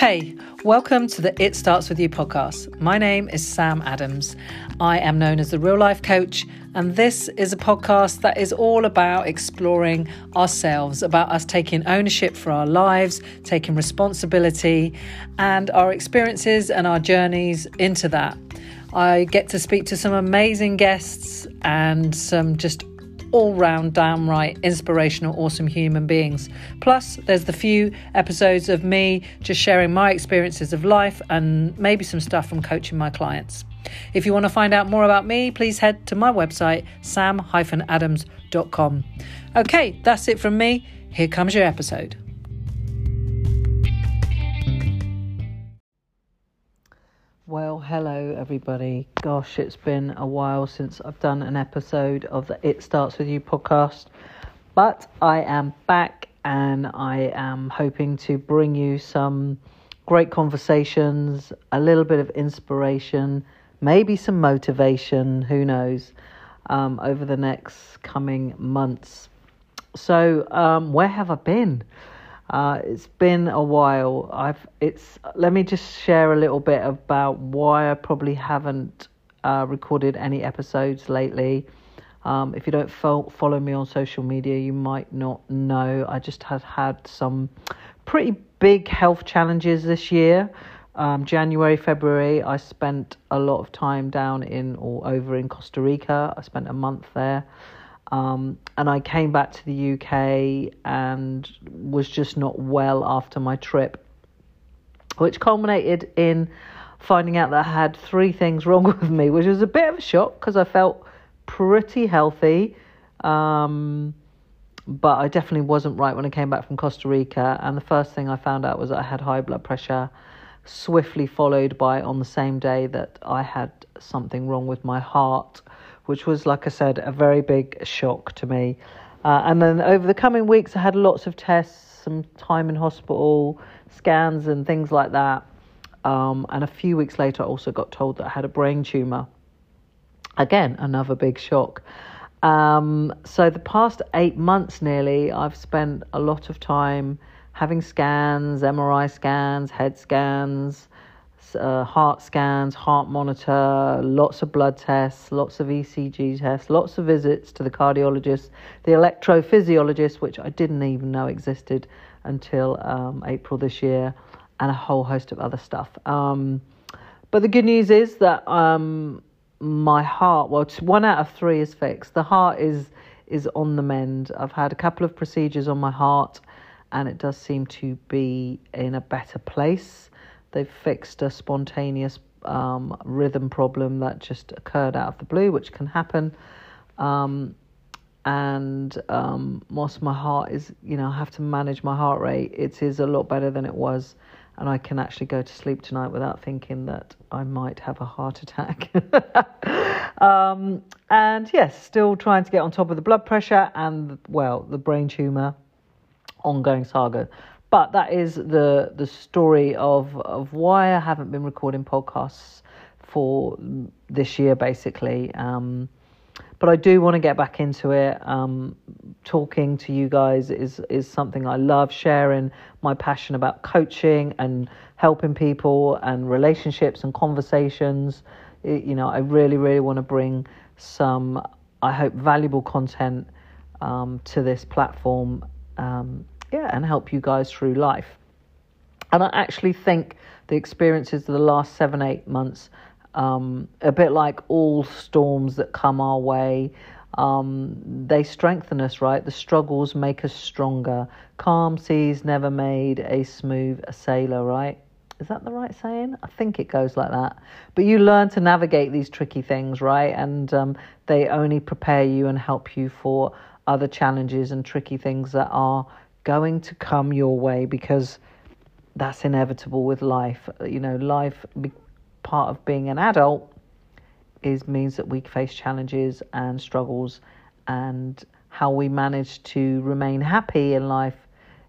Hey, welcome to the It Starts With You podcast. My name is Sam Adams. I am known as the real life coach, and this is a podcast that is all about exploring ourselves, about us taking ownership for our lives, taking responsibility, and our experiences and our journeys into that. I get to speak to some amazing guests and some just all round, downright inspirational, awesome human beings. Plus, there's the few episodes of me just sharing my experiences of life and maybe some stuff from coaching my clients. If you want to find out more about me, please head to my website, sam-adams.com. Okay, that's it from me. Here comes your episode. Hello everybody. Gosh, it's been a while since I've done an episode of the It Starts With You podcast, but I am back and I am hoping to bring you some great conversations, a little bit of inspiration, maybe some motivation, who knows, um, over the next coming months. So, um, where have I been? Uh, it's been a while. I've it's. Let me just share a little bit about why I probably haven't uh, recorded any episodes lately. Um, if you don't fo- follow me on social media, you might not know. I just have had some pretty big health challenges this year. Um, January, February, I spent a lot of time down in or over in Costa Rica. I spent a month there. Um, and I came back to the UK and was just not well after my trip, which culminated in finding out that I had three things wrong with me, which was a bit of a shock because I felt pretty healthy. Um, but I definitely wasn't right when I came back from Costa Rica. And the first thing I found out was that I had high blood pressure, swiftly followed by on the same day that I had something wrong with my heart which was, like I said, a very big shock to me. Uh, and then over the coming weeks, I had lots of tests, some time in hospital, scans, and things like that. Um, and a few weeks later, I also got told that I had a brain tumor. Again, another big shock. Um, so, the past eight months nearly, I've spent a lot of time having scans, MRI scans, head scans, uh, heart scans, heart monitor, lots of blood tests, lots of ECG tests, lots of visits to the cardiologist, the electrophysiologist, which I didn't even know existed until um, April this year, and a whole host of other stuff. Um, but the good news is that um, my heart, well, one out of three is fixed. The heart is is on the mend. I've had a couple of procedures on my heart, and it does seem to be in a better place. They've fixed a spontaneous um, rhythm problem that just occurred out of the blue, which can happen. Um, and um, whilst my heart is, you know, I have to manage my heart rate, it is a lot better than it was. And I can actually go to sleep tonight without thinking that I might have a heart attack. um, and yes, still trying to get on top of the blood pressure and, well, the brain tumour ongoing saga. But that is the the story of of why I haven't been recording podcasts for this year, basically. Um, but I do want to get back into it. Um, talking to you guys is is something I love. Sharing my passion about coaching and helping people and relationships and conversations. It, you know, I really, really want to bring some, I hope, valuable content um, to this platform. Um, yeah, and help you guys through life. And I actually think the experiences of the last seven, eight months, um, a bit like all storms that come our way, um, they strengthen us, right? The struggles make us stronger. Calm seas never made a smooth sailor, right? Is that the right saying? I think it goes like that. But you learn to navigate these tricky things, right? And um, they only prepare you and help you for other challenges and tricky things that are going to come your way because that's inevitable with life. You know, life, part of being an adult, is means that we face challenges and struggles, and how we manage to remain happy in life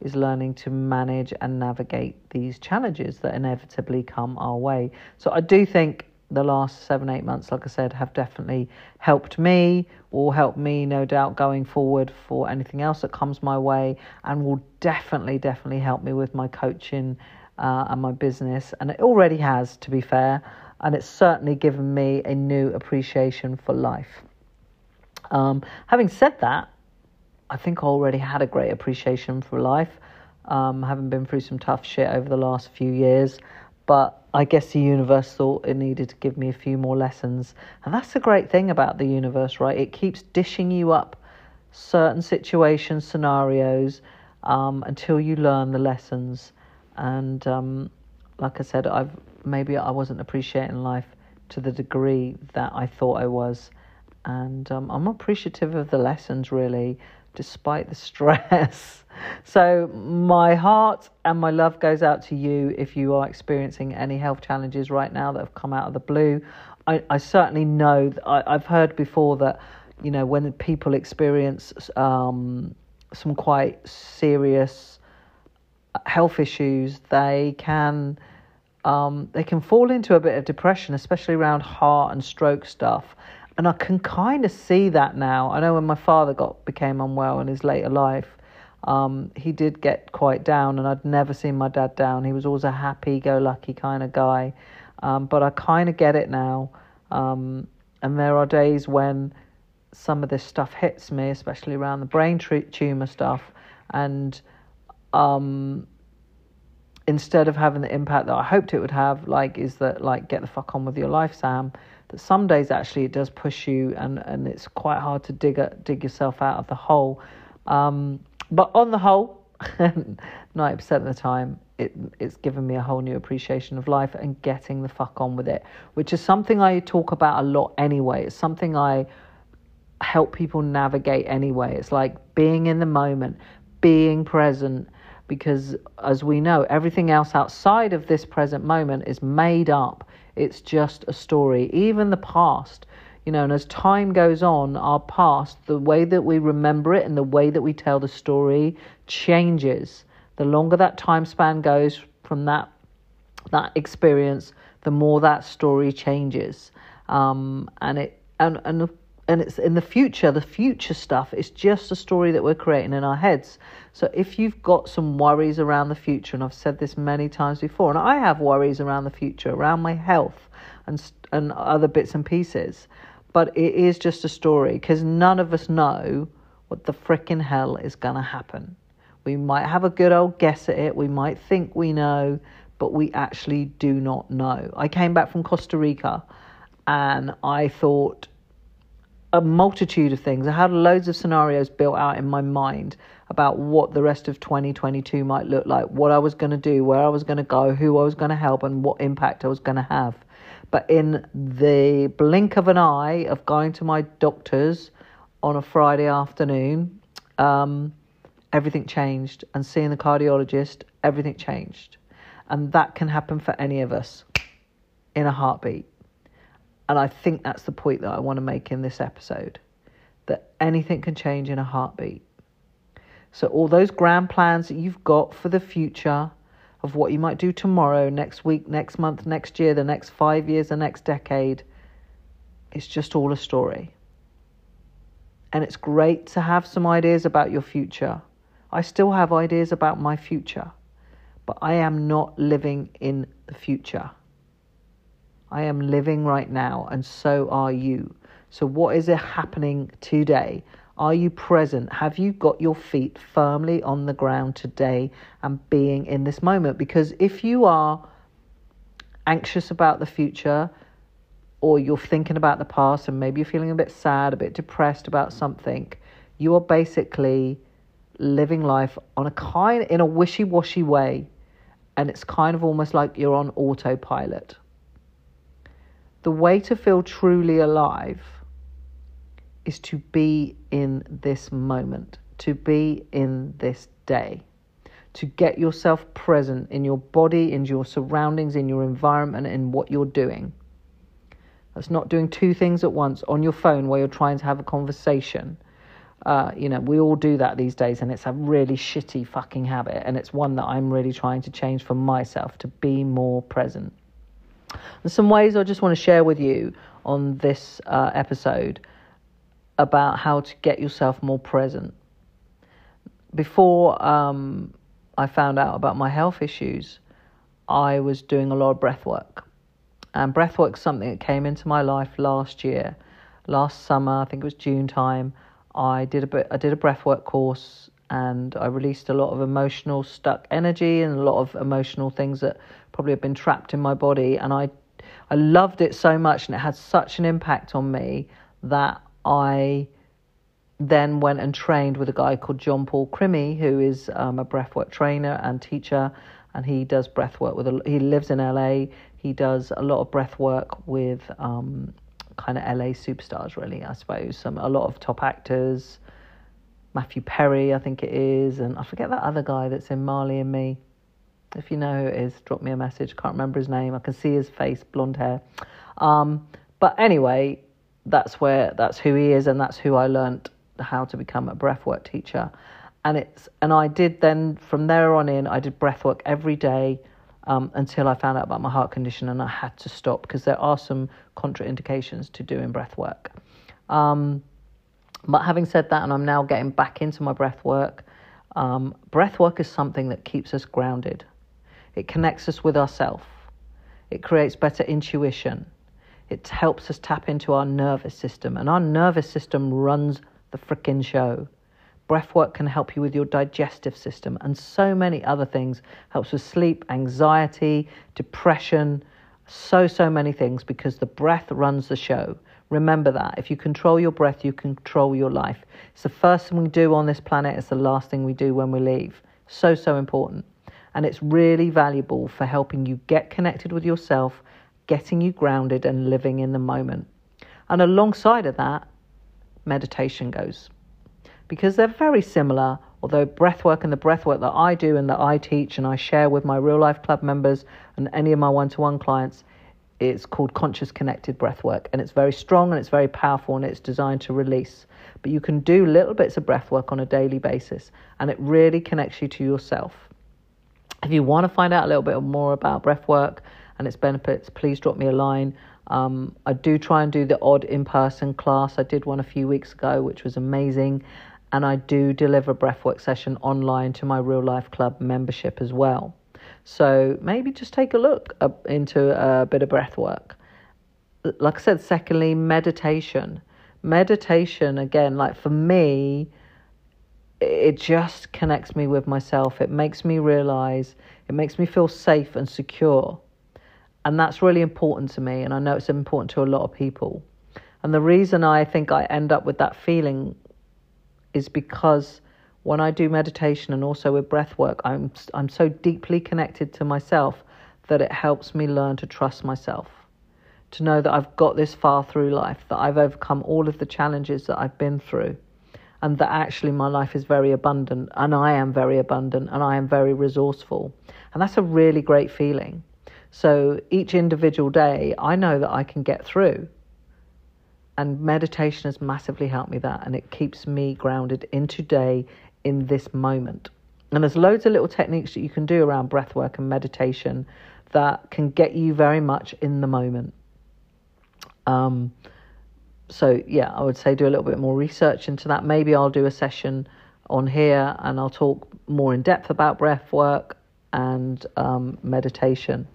is learning to manage and navigate these challenges that inevitably come our way. So I do think the last seven, eight months, like I said, have definitely helped me, will help me, no doubt, going forward for anything else that comes my way, and will definitely, definitely help me with my coaching uh, and my business, and it already has, to be fair, and it's certainly given me a new appreciation for life. Um, having said that, I think I already had a great appreciation for life, um, having been through some tough shit over the last few years. But I guess the universe thought it needed to give me a few more lessons. And that's the great thing about the universe, right? It keeps dishing you up certain situations, scenarios, um, until you learn the lessons. And um, like I said, I've maybe I wasn't appreciating life to the degree that I thought I was. And um, I'm appreciative of the lessons, really, despite the stress. so, my heart and my love goes out to you if you are experiencing any health challenges right now that have come out of the blue. I, I certainly know, I, I've heard before that, you know, when people experience um, some quite serious health issues, they can um, they can fall into a bit of depression, especially around heart and stroke stuff. And I can kind of see that now. I know when my father got became unwell in his later life, um, he did get quite down, and I'd never seen my dad down. He was always a happy-go-lucky kind of guy. Um, but I kind of get it now. Um, and there are days when some of this stuff hits me, especially around the brain tumor stuff, and um, instead of having the impact that I hoped it would have, like, is that, like, get the fuck on with your life, Sam. That some days actually it does push you and, and it's quite hard to dig, a, dig yourself out of the hole. Um, but on the whole, 90% of the time, it, it's given me a whole new appreciation of life and getting the fuck on with it, which is something I talk about a lot anyway. It's something I help people navigate anyway. It's like being in the moment, being present, because as we know, everything else outside of this present moment is made up. It's just a story. Even the past, you know, and as time goes on, our past, the way that we remember it and the way that we tell the story changes. The longer that time span goes from that that experience, the more that story changes. Um, and it and and and it's in the future the future stuff is just a story that we're creating in our heads. So if you've got some worries around the future and i've said this many times before and i have worries around the future around my health and and other bits and pieces but it is just a story because none of us know what the frickin' hell is going to happen. We might have a good old guess at it we might think we know but we actually do not know. I came back from costa rica and i thought a multitude of things. I had loads of scenarios built out in my mind about what the rest of 2022 might look like, what I was going to do, where I was going to go, who I was going to help, and what impact I was going to have. But in the blink of an eye of going to my doctor's on a Friday afternoon, um, everything changed. And seeing the cardiologist, everything changed. And that can happen for any of us in a heartbeat. And I think that's the point that I want to make in this episode that anything can change in a heartbeat. So, all those grand plans that you've got for the future of what you might do tomorrow, next week, next month, next year, the next five years, the next decade, it's just all a story. And it's great to have some ideas about your future. I still have ideas about my future, but I am not living in the future. I am living right now, and so are you. So, what is happening today? Are you present? Have you got your feet firmly on the ground today and being in this moment? Because if you are anxious about the future, or you're thinking about the past, and maybe you're feeling a bit sad, a bit depressed about something, you are basically living life on a kind in a wishy-washy way and it's kind of almost like you're on autopilot the way to feel truly alive is to be in this moment, to be in this day, to get yourself present in your body, in your surroundings, in your environment, in what you're doing. That's not doing two things at once on your phone while you're trying to have a conversation. Uh, you know, we all do that these days, and it's a really shitty fucking habit. And it's one that I'm really trying to change for myself to be more present. And some ways I just want to share with you on this uh, episode about how to get yourself more present. Before um, I found out about my health issues, I was doing a lot of breath work. And breath work is something that came into my life last year. Last summer, I think it was June time, I did a bit I did a breathwork course and I released a lot of emotional stuck energy and a lot of emotional things that probably have been trapped in my body and I I loved it so much and it had such an impact on me that I then went and trained with a guy called Jon Paul Crimi, who is um, a breathwork trainer and teacher, and he does breathwork with. A, he lives in LA. He does a lot of breathwork with um, kind of LA superstars, really. I suppose some a lot of top actors. Matthew Perry, I think it is, and I forget that other guy that's in Marley and Me. If you know who it is, drop me a message. Can't remember his name. I can see his face, blonde hair. Um, but anyway, that's where that's who he is, and that's who I learnt how to become a breathwork teacher. And it's and I did then from there on in, I did breathwork every day um, until I found out about my heart condition, and I had to stop because there are some contraindications to doing breathwork. Um, but having said that, and I'm now getting back into my breath work, um, breath work is something that keeps us grounded. It connects us with ourself. It creates better intuition. It helps us tap into our nervous system, and our nervous system runs the frickin' show. Breath work can help you with your digestive system and so many other things. Helps with sleep, anxiety, depression, so, so many things because the breath runs the show. Remember that. If you control your breath, you control your life. It's the first thing we do on this planet, it's the last thing we do when we leave. So, so important. And it's really valuable for helping you get connected with yourself, getting you grounded, and living in the moment. And alongside of that, meditation goes. Because they're very similar, although breathwork and the breathwork that I do and that I teach and I share with my real life club members and any of my one to one clients it's called conscious connected breath work and it's very strong and it's very powerful and it's designed to release. But you can do little bits of breath work on a daily basis and it really connects you to yourself. If you want to find out a little bit more about breath work and its benefits please drop me a line. Um, i do try and do the odd in-person class. I did one a few weeks ago which was amazing and i do deliver breathwork session online to my real life club membership as well so maybe just take a look into a bit of breath work. Like I said, secondly, meditation. Meditation, again, like for me, it just connects me with myself. It makes me realize, it makes me feel safe and secure. And that's really important to me. And I know it's important to a lot of people. And the reason I think I end up with that feeling is because when I do meditation and also with breath work, I'm, I'm so deeply connected to myself that it helps me learn to trust myself. To know that I've got this far through life, that I've overcome all of the challenges that I've been through, and that actually my life is very abundant, and I am very abundant, and I am very resourceful. And that's a really great feeling. So each individual day, I know that I can get through. And meditation has massively helped me that, and it keeps me grounded in today, in this moment. And there's loads of little techniques that you can do around breath work and meditation that can get you very much in the moment. Um, so, yeah, I would say do a little bit more research into that. Maybe I'll do a session on here and I'll talk more in depth about breath work and um, meditation.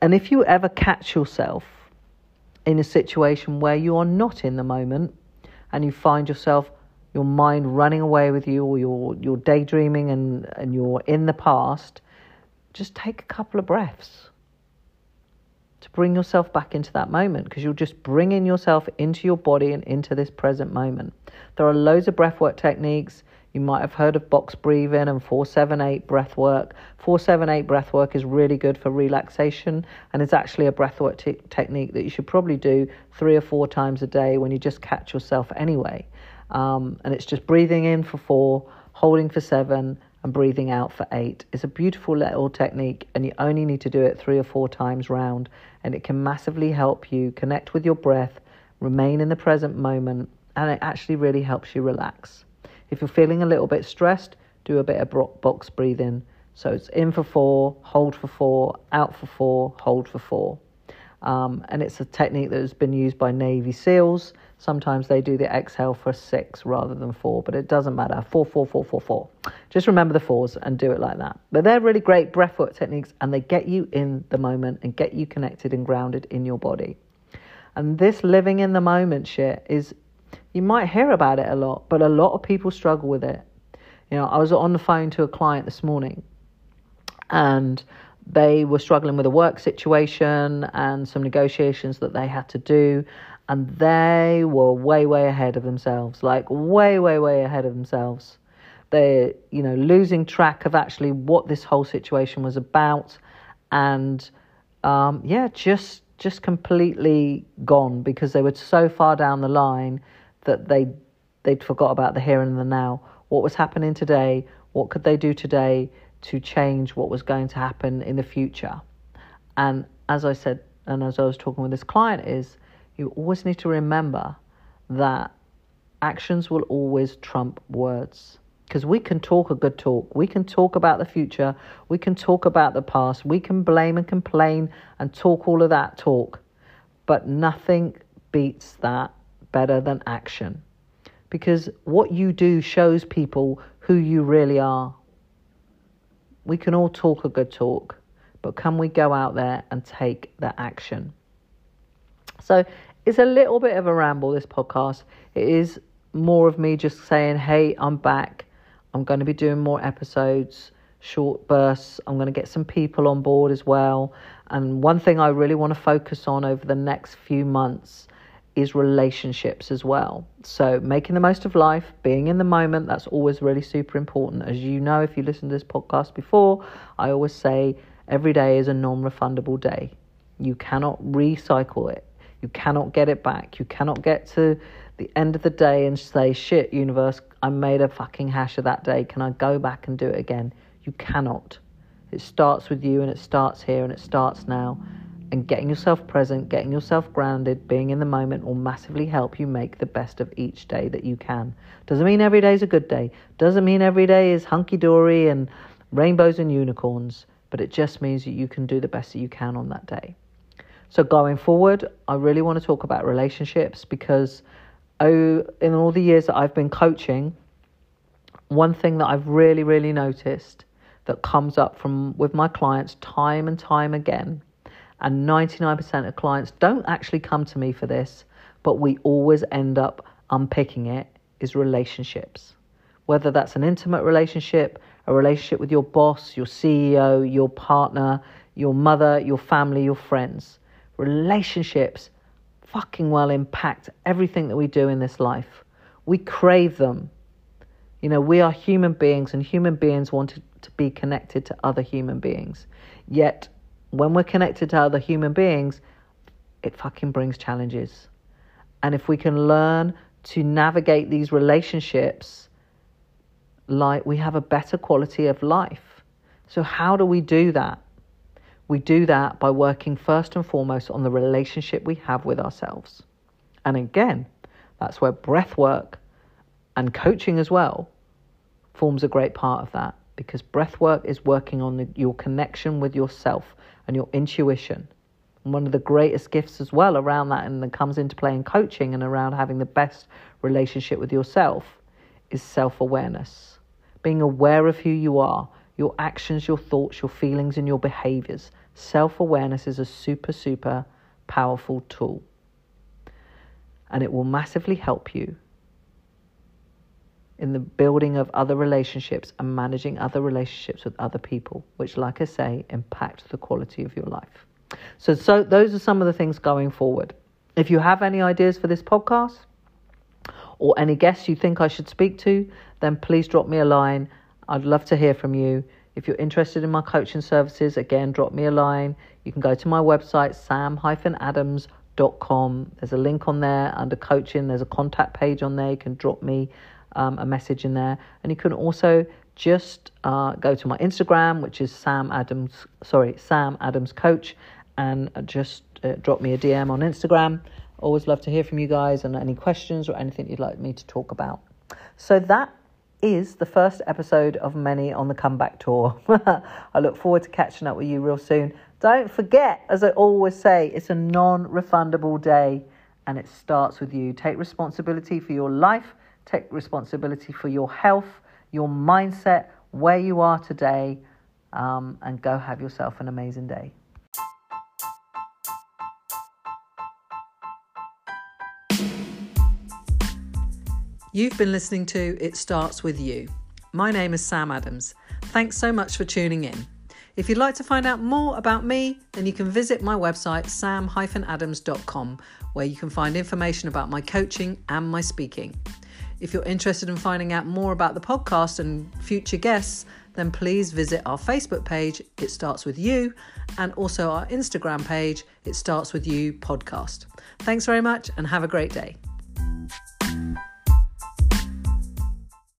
And if you ever catch yourself in a situation where you are not in the moment and you find yourself your mind running away with you or you're, you're daydreaming and, and you're in the past, just take a couple of breaths to bring yourself back into that moment because you're just bringing yourself into your body and into this present moment. There are loads of breathwork techniques. You might have heard of box breathing and 478 breath work. 478 breath work is really good for relaxation and it's actually a breathwork t- technique that you should probably do three or four times a day when you just catch yourself anyway. Um, and it's just breathing in for four, holding for seven, and breathing out for eight. It's a beautiful little technique, and you only need to do it three or four times round, and it can massively help you connect with your breath, remain in the present moment, and it actually really helps you relax. If you're feeling a little bit stressed, do a bit of box breathing. So it's in for four, hold for four, out for four, hold for four. Um, and it's a technique that has been used by Navy SEALs Sometimes they do the exhale for six rather than four, but it doesn't matter. Four, four, four, four, four. Just remember the fours and do it like that. But they're really great breathwork techniques and they get you in the moment and get you connected and grounded in your body. And this living in the moment shit is, you might hear about it a lot, but a lot of people struggle with it. You know, I was on the phone to a client this morning and they were struggling with a work situation and some negotiations that they had to do and they were way way ahead of themselves like way way way ahead of themselves. They're you know losing track of actually what this whole situation was about and um, yeah just just completely gone because they were so far down the line that they they'd forgot about the here and the now. What was happening today? What could they do today to change what was going to happen in the future and as i said and as i was talking with this client is you always need to remember that actions will always trump words because we can talk a good talk. We can talk about the future. We can talk about the past. We can blame and complain and talk all of that talk. But nothing beats that better than action. Because what you do shows people who you really are. We can all talk a good talk, but can we go out there and take that action? So it's a little bit of a ramble, this podcast. It is more of me just saying, hey, I'm back. I'm going to be doing more episodes, short bursts. I'm going to get some people on board as well. And one thing I really want to focus on over the next few months is relationships as well. So, making the most of life, being in the moment, that's always really super important. As you know, if you listen to this podcast before, I always say every day is a non refundable day. You cannot recycle it, you cannot get it back. You cannot get to the end of the day and say, shit, universe, I made a fucking hash of that day. Can I go back and do it again? You cannot. It starts with you and it starts here and it starts now. And getting yourself present, getting yourself grounded, being in the moment will massively help you make the best of each day that you can. Doesn't mean every day is a good day. Doesn't mean every day is hunky dory and rainbows and unicorns. But it just means that you can do the best that you can on that day. So going forward, I really want to talk about relationships because oh, in all the years that I've been coaching, one thing that I've really, really noticed that comes up from with my clients time and time again, and 99% of clients don't actually come to me for this, but we always end up unpicking it, is relationships. Whether that's an intimate relationship, a relationship with your boss, your CEO, your partner, your mother, your family, your friends. Relationships fucking well impact everything that we do in this life. We crave them. You know, we are human beings, and human beings want to, to be connected to other human beings. Yet, when we're connected to other human beings, it fucking brings challenges. And if we can learn to navigate these relationships, like we have a better quality of life. So, how do we do that? We do that by working first and foremost on the relationship we have with ourselves. And again, that's where breath work and coaching as well forms a great part of that because breath work is working on the, your connection with yourself and your intuition. And one of the greatest gifts as well around that and that comes into play in coaching and around having the best relationship with yourself is self awareness. Being aware of who you are, your actions, your thoughts, your feelings, and your behaviors. Self awareness is a super, super powerful tool. And it will massively help you in the building of other relationships and managing other relationships with other people, which, like I say, impact the quality of your life. So, so those are some of the things going forward. If you have any ideas for this podcast or any guests you think I should speak to, then please drop me a line I'd love to hear from you. If you're interested in my coaching services, again, drop me a line. You can go to my website, sam-adams.com. There's a link on there under coaching. There's a contact page on there. You can drop me um, a message in there. And you can also just uh, go to my Instagram, which is Sam Adams, sorry, Sam Adams Coach, and just uh, drop me a DM on Instagram. Always love to hear from you guys and any questions or anything you'd like me to talk about. So that is the first episode of many on the comeback tour. I look forward to catching up with you real soon. Don't forget, as I always say, it's a non refundable day and it starts with you. Take responsibility for your life, take responsibility for your health, your mindset, where you are today um, and go have yourself an amazing day. You've been listening to It Starts With You. My name is Sam Adams. Thanks so much for tuning in. If you'd like to find out more about me, then you can visit my website, sam-adams.com, where you can find information about my coaching and my speaking. If you're interested in finding out more about the podcast and future guests, then please visit our Facebook page, It Starts With You, and also our Instagram page, It Starts With You Podcast. Thanks very much and have a great day.